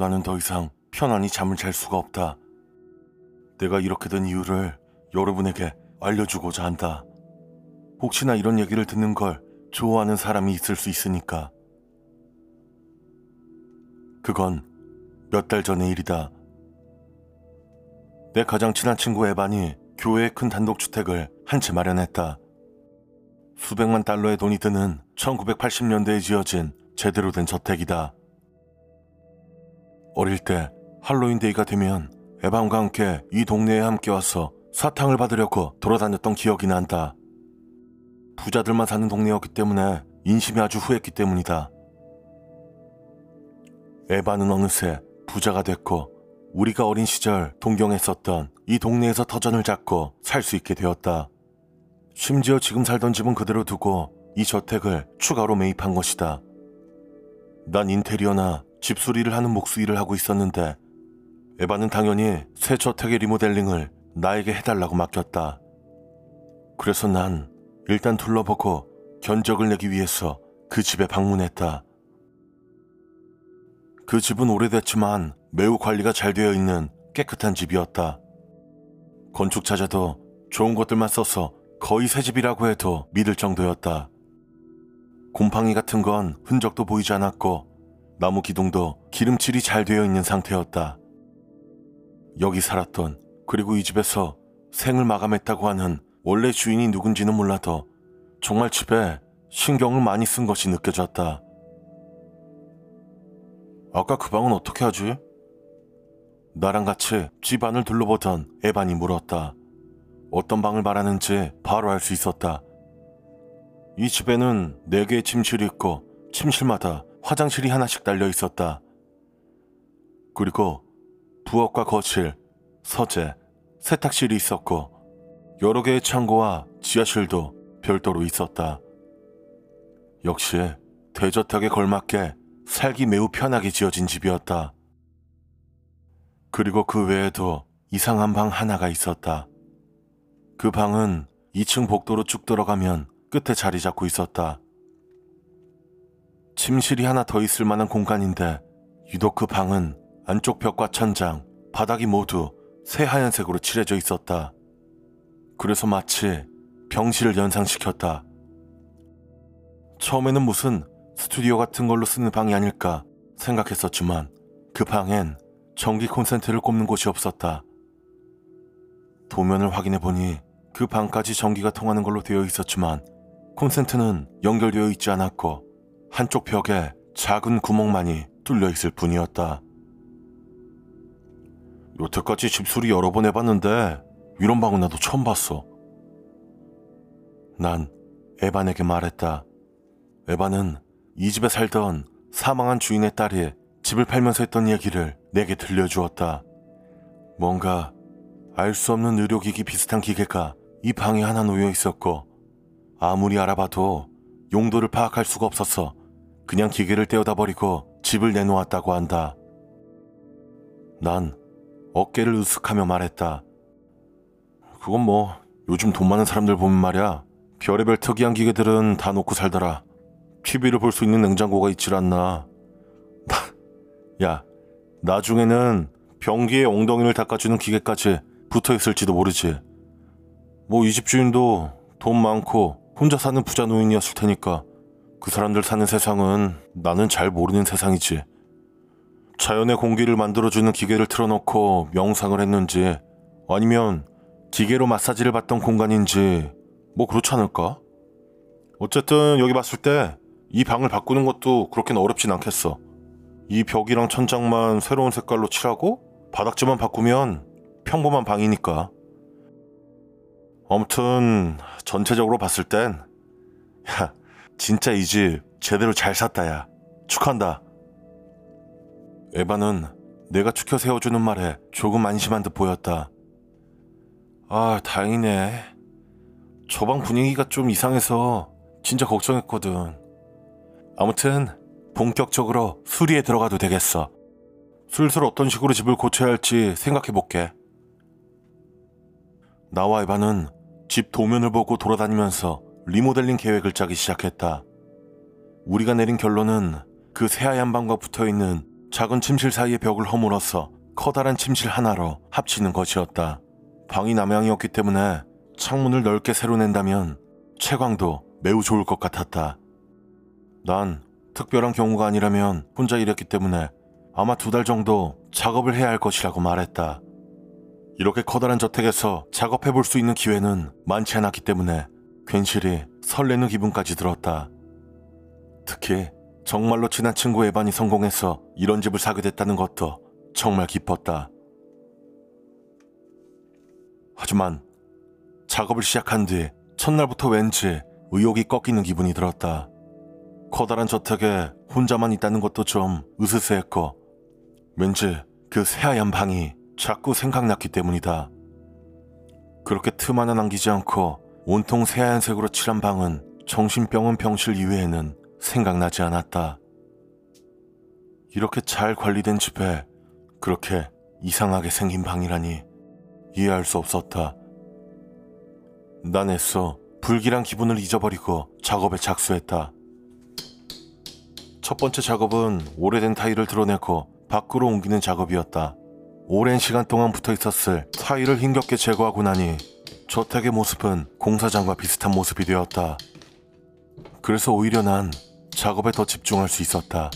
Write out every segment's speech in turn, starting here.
나는 더 이상 편안히 잠을 잘 수가 없다. 내가 이렇게 된 이유를 여러분에게 알려주고자 한다. 혹시나 이런 얘기를 듣는 걸 좋아하는 사람이 있을 수 있으니까. 그건 몇 달 전의 일이다. 내 가장 친한 친구 에반이 교회에 큰 단독주택을 한 채 마련했다. 수백만 달러의 돈이 드는 1980년대에 지어진 제대로 된 저택이다. 어릴 때 할로윈데이가 되면 에반과 함께 이 동네에 함께 와서 사탕을 받으려고 돌아다녔던 기억이 난다. 부자들만 사는 동네였기 때문에 인심이 아주 후했기 때문이다. 에바는 어느새 부자가 됐고 우리가 어린 시절 동경했었던 이 동네에서 터전을 잡고 살 수 있게 되었다. 심지어 지금 살던 집은 그대로 두고 이 저택을 추가로 매입한 것이다. 난 인테리어나 집수리를 하는 목수일을 하고 있었는데 에바는 당연히 새 저택의 리모델링을 나에게 해달라고 맡겼다. 그래서 난 일단 둘러보고 견적을 내기 위해서 그 집에 방문했다. 그 집은 오래됐지만 매우 관리가 잘 되어 있는 깨끗한 집이었다. 건축자재도 좋은 것들만 써서 거의 새 집이라고 해도 믿을 정도였다. 곰팡이 같은 건 흔적도 보이지 않았고 나무 기둥도 기름칠이 잘 되어 있는 상태였다. 여기 살았던 그리고 이 집에서 생을 마감했다고 하는 원래 주인이 누군지는 몰라도 정말 집에 신경을 많이 쓴 것이 느껴졌다. 아까 그 방은 어떻게 하지? 나랑 같이 집 안을 둘러보던 에반이 물었다. 어떤 방을 말하는지 바로 알 수 있었다. 이 집에는 네 개의 침실이 있고 침실마다 화장실이 하나씩 달려 있었다. 그리고 부엌과 거실, 서재, 세탁실이 있었고 여러 개의 창고와 지하실도 별도로 있었다. 역시 대저택에 걸맞게 살기 매우 편하게 지어진 집이었다. 그리고 그 외에도 이상한 방 하나가 있었다. 그 방은 2층 복도로 쭉 들어가면 끝에 자리 잡고 있었다. 침실이 하나 더 있을 만한 공간인데 유독 그 방은 안쪽 벽과 천장, 바닥이 모두 새하얀색으로 칠해져 있었다. 그래서 마치 병실을 연상시켰다. 처음에는 무슨 스튜디오 같은 걸로 쓰는 방이 아닐까 생각했었지만 그 방엔 전기 콘센트를 꼽는 곳이 없었다. 도면을 확인해 보니 그 방까지 전기가 통하는 걸로 되어 있었지만 콘센트는 연결되어 있지 않았고 한쪽 벽에 작은 구멍만이 뚫려 있을 뿐이었다. 여태까지 집수리 여러 번 해봤는데 이런 방은 나도 처음 봤어. 난 에반에게 말했다. 에반은 이 집에 살던 사망한 주인의 딸이 집을 팔면서 했던 얘기를 내게 들려주었다. 뭔가 알 수 없는 의료기기 비슷한 기계가 이 방에 하나 놓여 있었고 아무리 알아봐도 용도를 파악할 수가 없어서 그냥 기계를 떼어다 버리고 집을 내놓았다고 한다. 난 어깨를 으쓱하며 말했다. 그건 뭐 요즘 돈 많은 사람들 보면 말이야. 별의별 특이한 기계들은 다 놓고 살더라. TV를 볼 수 있는 냉장고가 있질 않나. 야, 나중에는 변기에 엉덩이를 닦아주는 기계까지 붙어 있을지도 모르지. 뭐 이 집 주인도 돈 많고 혼자 사는 부자 노인이었을 테니까 그 사람들 사는 세상은 나는 잘 모르는 세상이지. 자연의 공기를 만들어주는 기계를 틀어놓고 명상을 했는지 아니면 기계로 마사지를 받던 공간인지 뭐 그렇지 않을까? 어쨌든 여기 봤을 때 이 방을 바꾸는 것도 그렇게는 어렵진 않겠어. 이 벽이랑 천장만 새로운 색깔로 칠하고 바닥재만 바꾸면 평범한 방이니까. 아무튼 전체적으로 봤을 땐 야, 진짜 이 집 제대로 잘 샀다 야. 축한다. 에바는 내가 추켜 세워주는 말에 조금 안심한 듯 보였다. 아, 다행이네. 저 방 분위기가 좀 이상해서 진짜 걱정했거든. 아무튼 본격적으로 수리에 들어가도 되겠어. 슬슬 어떤 식으로 집을 고쳐야 할지 생각해 볼게. 나와 에바는 집 도면을 보고 돌아다니면서 리모델링 계획을 짜기 시작했다. 우리가 내린 결론은 그 새하얀 방과 붙어 있는 작은 침실 사이의 벽을 허물어서 커다란 침실 하나로 합치는 것이었다. 방이 남향이었기 때문에 창문을 넓게 새로 낸다면 채광도 매우 좋을 것 같았다. 난 특별한 경우가 아니라면 혼자 일했기 때문에 아마 두 달 정도 작업을 해야 할 것이라고 말했다. 이렇게 커다란 저택에서 작업해 볼 수 있는 기회는 많지 않았기 때문에 괜시리 설레는 기분까지 들었다. 특히 정말로 친한 친구 에반이 성공해서 이런 집을 사게 됐다는 것도 정말 기뻤다. 하지만 작업을 시작한 뒤 첫날부터 왠지 의욕이 꺾이는 기분이 들었다. 커다란 저택에 혼자만 있다는 것도 좀 으스스했고 왠지 그 새하얀 방이 자꾸 생각났기 때문이다. 그렇게 틈 하나 남기지 않고 온통 새하얀색으로 칠한 방은 정신병원 병실 이외에는 생각나지 않았다. 이렇게 잘 관리된 집에 그렇게 이상하게 생긴 방이라니 이해할 수 없었다. 난 애써 불길한 기분을 잊어버리고 작업에 작수했다. 첫 번째 작업은 오래된 타일을 드러내고 밖으로 옮기는 작업이었다. 오랜 시간 동안 붙어 있었을 타일을 힘겹게 제거하고 나니 저택의 모습은 공사장과 비슷한 모습이 되었다. 그래서 오히려 난 작업에 더 집중할 수 있었다.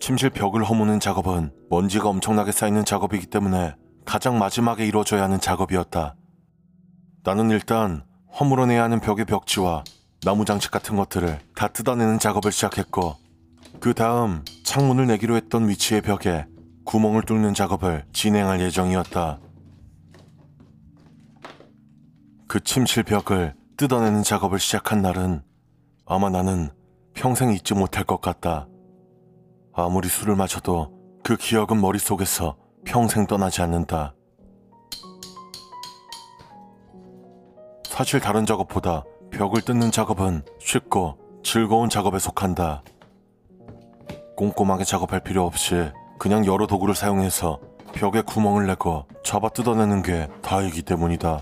침실 벽을 허무는 작업은 먼지가 엄청나게 쌓이는 작업이기 때문에 가장 마지막에 이루어져야 하는 작업이었다. 나는 일단 허물어내야 하는 벽의 벽지와 나무 장식 같은 것들을 다 뜯어내는 작업을 시작했고 그 다음 창문을 내기로 했던 위치의 벽에 구멍을 뚫는 작업을 진행할 예정이었다. 그 침실 벽을 뜯어내는 작업을 시작한 날은 아마 나는 평생 잊지 못할 것 같다. 아무리 술을 마셔도 그 기억은 머릿속에서 평생 떠나지 않는다. 사실 다른 작업보다 벽을 뜯는 작업은 쉽고 즐거운 작업에 속한다. 꼼꼼하게 작업할 필요 없이 그냥 여러 도구를 사용해서 벽에 구멍을 내고 잡아 뜯어내는 게 다이기 때문이다.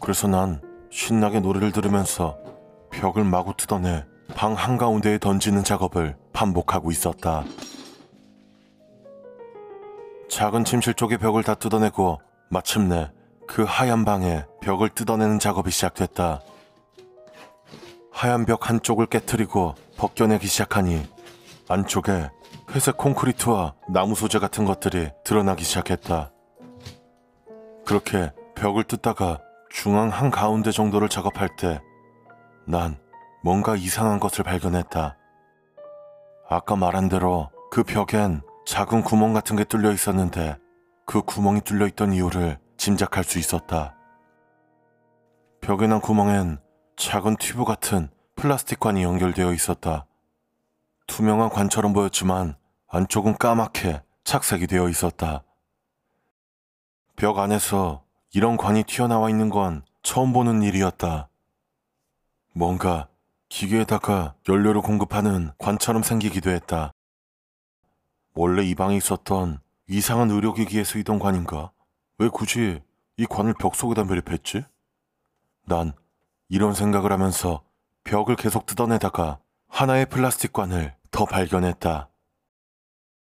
그래서 난 신나게 노래를 들으면서 벽을 마구 뜯어내 방 한가운데에 던지는 작업을 반복하고 있었다. 작은 침실 쪽의 벽을 다 뜯어내고 마침내 그 하얀 방에 벽을 뜯어내는 작업이 시작됐다. 하얀 벽 한쪽을 깨뜨리고 벗겨내기 시작하니 안쪽에 회색 콘크리트와 나무 소재 같은 것들이 드러나기 시작했다. 그렇게 벽을 뜯다가 중앙 한 가운데 정도를 작업할 때 난 뭔가 이상한 것을 발견했다. 아까 말한 대로 그 벽엔 작은 구멍 같은 게 뚫려 있었는데 그 구멍이 뚫려 있던 이유를 짐작할 수 있었다. 벽에 난 구멍엔 작은 튜브 같은 플라스틱 관이 연결되어 있었다. 투명한 관처럼 보였지만 안쪽은 까맣게 착색이 되어 있었다. 벽 안에서 이런 관이 튀어나와 있는 건 처음 보는 일이었다. 뭔가 기계에다가 연료를 공급하는 관처럼 생기기도 했다. 원래 이 방에 있었던 이상한 의료기기에 쓰이던 관인가? 왜 굳이 이 관을 벽 속에다 매립했지? 난 이런 생각을 하면서 벽을 계속 뜯어내다가 하나의 플라스틱 관을 더 발견했다.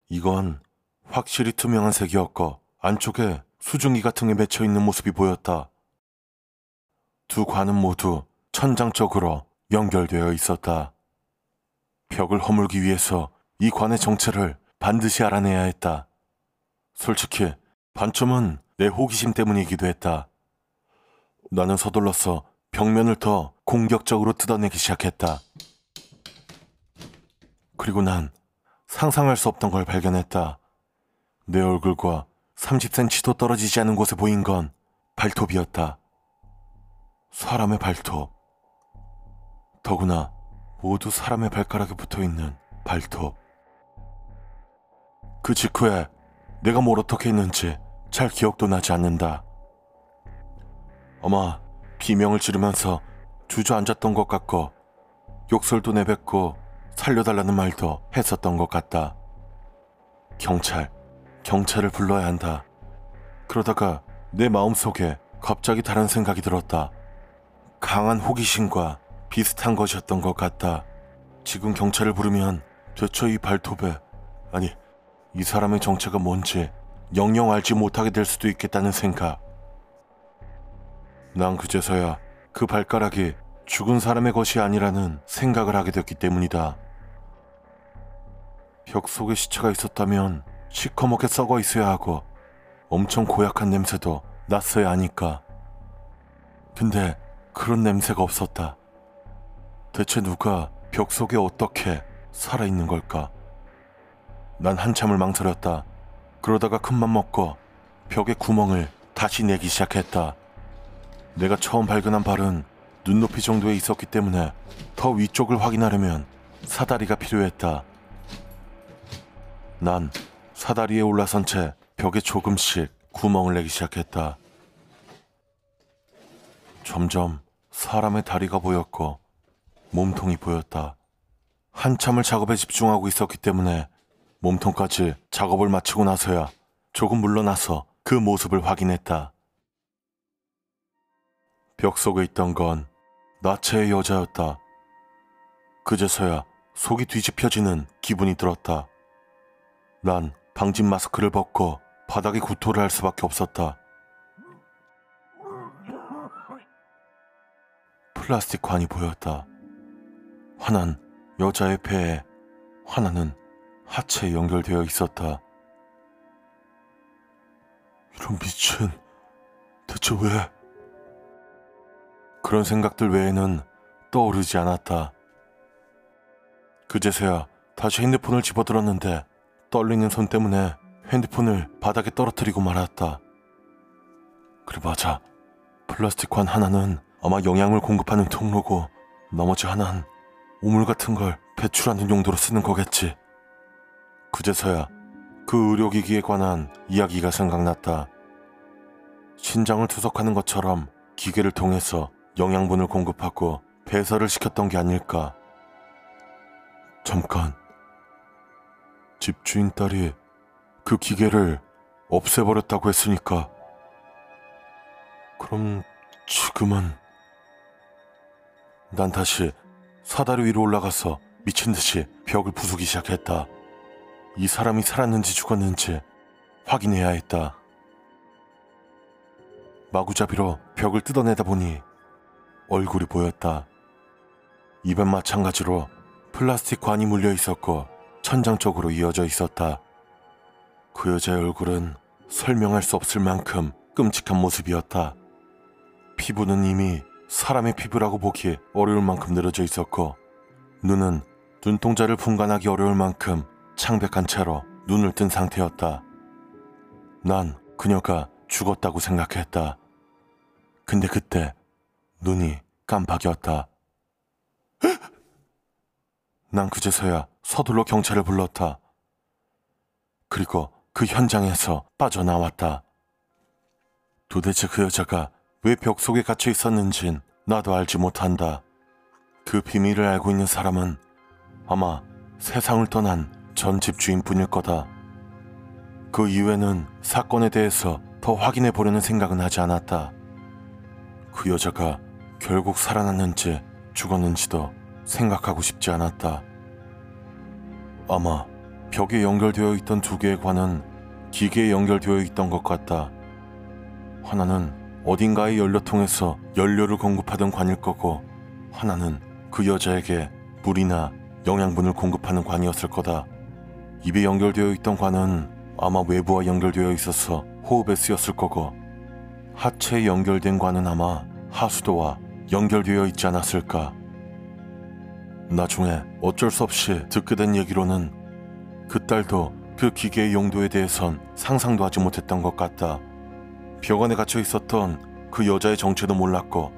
이건 확실히 투명한 색이었고 안쪽에 수증기 같은 게 맺혀 있는 모습이 보였다. 두 관은 모두 천장 쪽으로 연결되어 있었다. 벽을 허물기 위해서 이 관의 정체를 반드시 알아내야 했다. 솔직히 반쯤은 내 호기심 때문이기도 했다. 나는 서둘러서 벽면을 더 공격적으로 뜯어내기 시작했다. 그리고 난 상상할 수 없던 걸 발견했다. 내 얼굴과 30cm도 떨어지지 않은 곳에 보인 건 발톱이었다. 사람의 발톱. 더구나 모두 사람의 발가락에 붙어 있는 발톱. 그 직후에 내가 뭘 어떻게 했는지 잘 기억도 나지 않는다. 아마 비명을 지르면서 주저앉았던 것 같고 욕설도 내뱉고 살려달라는 말도 했었던 것 같다. 경찰, 경찰을 불러야 한다. 그러다가 내 마음속에 갑자기 다른 생각이 들었다. 강한 호기심과 비슷한 것이었던 것 같다. 지금 경찰을 부르면 대체 이 발톱에 아니 이 사람의 정체가 뭔지 영영 알지 못하게 될 수도 있겠다는 생각. 난 그제서야 그 발가락이 죽은 사람의 것이 아니라는 생각을 하게 됐기 때문이다. 벽 속에 시체가 있었다면 시커멓게 썩어 있어야 하고 엄청 고약한 냄새도 났어야 하니까. 근데 그런 냄새가 없었다. 대체 누가 벽 속에 어떻게 살아있는 걸까? 난 한참을 망설였다. 그러다가 큰맘 먹고 벽에 구멍을 다시 내기 시작했다. 내가 처음 발견한 발은 눈높이 정도에 있었기 때문에 더 위쪽을 확인하려면 사다리가 필요했다. 난 사다리에 올라선 채 벽에 조금씩 구멍을 내기 시작했다. 점점 사람의 다리가 보였고 몸통이 보였다. 한참을 작업에 집중하고 있었기 때문에 몸통까지 작업을 마치고 나서야 조금 물러나서 그 모습을 확인했다. 벽 속에 있던 건 나체의 여자였다. 그제서야 속이 뒤집혀지는 기분이 들었다. 난 방진 마스크를 벗고 바닥에 구토를 할 수밖에 없었다. 플라스틱 관이 보였다. 하나는 여자의 배에, 하나는 하체에 연결되어 있었다. 이런 미친, 대체 왜? 그런 생각들 외에는 떠오르지 않았다. 그제서야 다시 핸드폰을 집어들었는데 떨리는 손 때문에 핸드폰을 바닥에 떨어뜨리고 말았다. 그래 맞아. 플라스틱 관 하나는 아마 영양을 공급하는 통로고 나머지 하나는 우물 같은 걸 배출하는 용도로 쓰는 거겠지. 그제서야 그 의료기기에 관한 이야기가 생각났다. 신장을 투석하는 것처럼 기계를 통해서 영양분을 공급하고 배설을 시켰던 게 아닐까. 잠깐. 집주인 딸이 그 기계를 없애버렸다고 했으니까. 그럼 지금은 난 다시 사다리 위로 올라가서 미친 듯이 벽을 부수기 시작했다. 이 사람이 살았는지 죽었는지 확인해야 했다. 마구잡이로 벽을 뜯어내다 보니 얼굴이 보였다. 입엔 마찬가지로 플라스틱 관이 물려 있었고 천장 쪽으로 이어져 있었다. 그 여자의 얼굴은 설명할 수 없을 만큼 끔찍한 모습이었다. 피부는 이미 사람의 피부라고 보기 어려울 만큼 늘어져 있었고 눈은 눈동자를 분간하기 어려울 만큼 창백한 채로 눈을 뜬 상태였다. 난 그녀가 죽었다고 생각했다. 근데 그때 눈이 깜박이었다. 난 그제서야 서둘러 경찰을 불렀다. 그리고 그 현장에서 빠져나왔다. 도대체 그 여자가 왜 벽 속에 갇혀 있었는진 나도 알지 못한다. 그 비밀을 알고 있는 사람은 아마 세상을 떠난 전 집주인 뿐일 거다. 그 이후에는 사건에 대해서 더 확인해 보려는 생각은 하지 않았다. 그 여자가 결국 살아났는지 죽었는지도 생각하고 싶지 않았다. 아마 벽에 연결되어 있던 두 개의 관은 기계에 연결되어 있던 것 같다. 하나는 어딘가의 연료통에서 연료를 공급하던 관일 거고, 하나는 그 여자에게 물이나 영양분을 공급하는 관이었을 거다. 입에 연결되어 있던 관은 아마 외부와 연결되어 있어서 호흡에 쓰였을 거고, 하체에 연결된 관은 아마 하수도와 연결되어 있지 않았을까. 나중에 어쩔 수 없이 듣게 된 얘기로는 그 딸도 그 기계의 용도에 대해선 상상도 하지 못했던 것 같다. 벽 안에 갇혀 있었던 그 여자의 정체도 몰랐고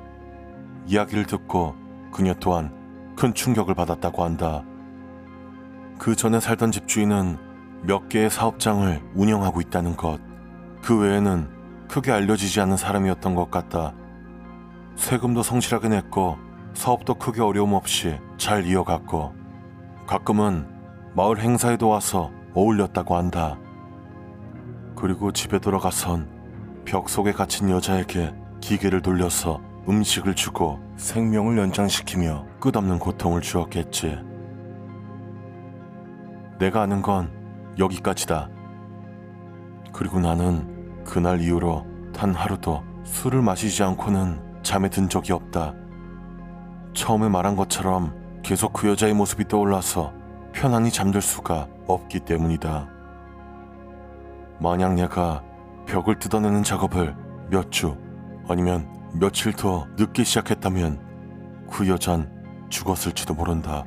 이야기를 듣고 그녀 또한 큰 충격을 받았다고 한다. 그 전에 살던 집주인은 몇 개의 사업장을 운영하고 있다는 것. 그 외에는 크게 알려지지 않은 사람이었던 것 같다. 세금도 성실하게 냈고 사업도 크게 어려움 없이 잘 이어갔고 가끔은 마을 행사에도 와서 어울렸다고 한다. 그리고 집에 돌아가선 벽 속에 갇힌 여자에게 기계를 돌려서 음식을 주고 생명을 연장시키며 끝없는 고통을 주었겠지. 내가 아는 건 여기까지다. 그리고 나는 그날 이후로 단 하루도 술을 마시지 않고는 잠에 든 적이 없다. 처음에 말한 것처럼 계속 그 여자의 모습이 떠올라서 편안히 잠들 수가 없기 때문이다. 만약 내가 벽을 뜯어내는 작업을 몇 주 아니면 며칠 더 늦게 시작했다면 그 여잔 죽었을지도 모른다.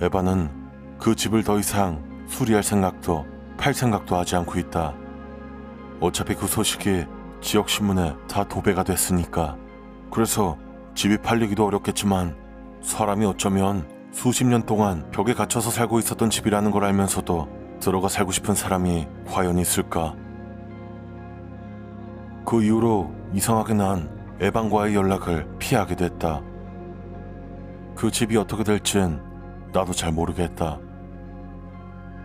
에바는 그 집을 더 이상 수리할 생각도 팔 생각도 하지 않고 있다. 어차피 그 소식이 지역신문에 다 도배가 됐으니까. 그래서 집이 팔리기도 어렵겠지만 사람이 어쩌면 수십 년 동안 벽에 갇혀서 살고 있었던 집이라는 걸 알면서도 들어가 살고 싶은 사람이 과연 있을까? 그 이후로 이상하게 난 에반과의 연락을 피하게 됐다. 그 집이 어떻게 될진 나도 잘 모르겠다.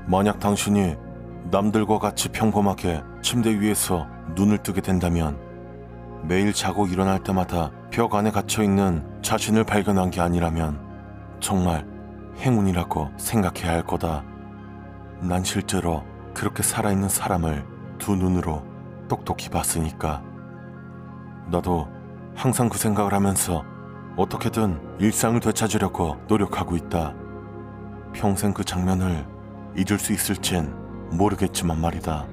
만약 당신이 남들과 같이 평범하게 침대 위에서 눈을 뜨게 된다면 매일 자고 일어날 때마다 벽 안에 갇혀 있는 자신을 발견한 게 아니라면 정말 행운이라고 생각해야 할 거다. 난 실제로 그렇게 살아있는 사람을 두 눈으로 똑똑히 봤으니까. 나도 항상 그 생각을 하면서 어떻게든 일상을 되찾으려고 노력하고 있다. 평생 그 장면을 잊을 수 있을진 모르겠지만 말이다.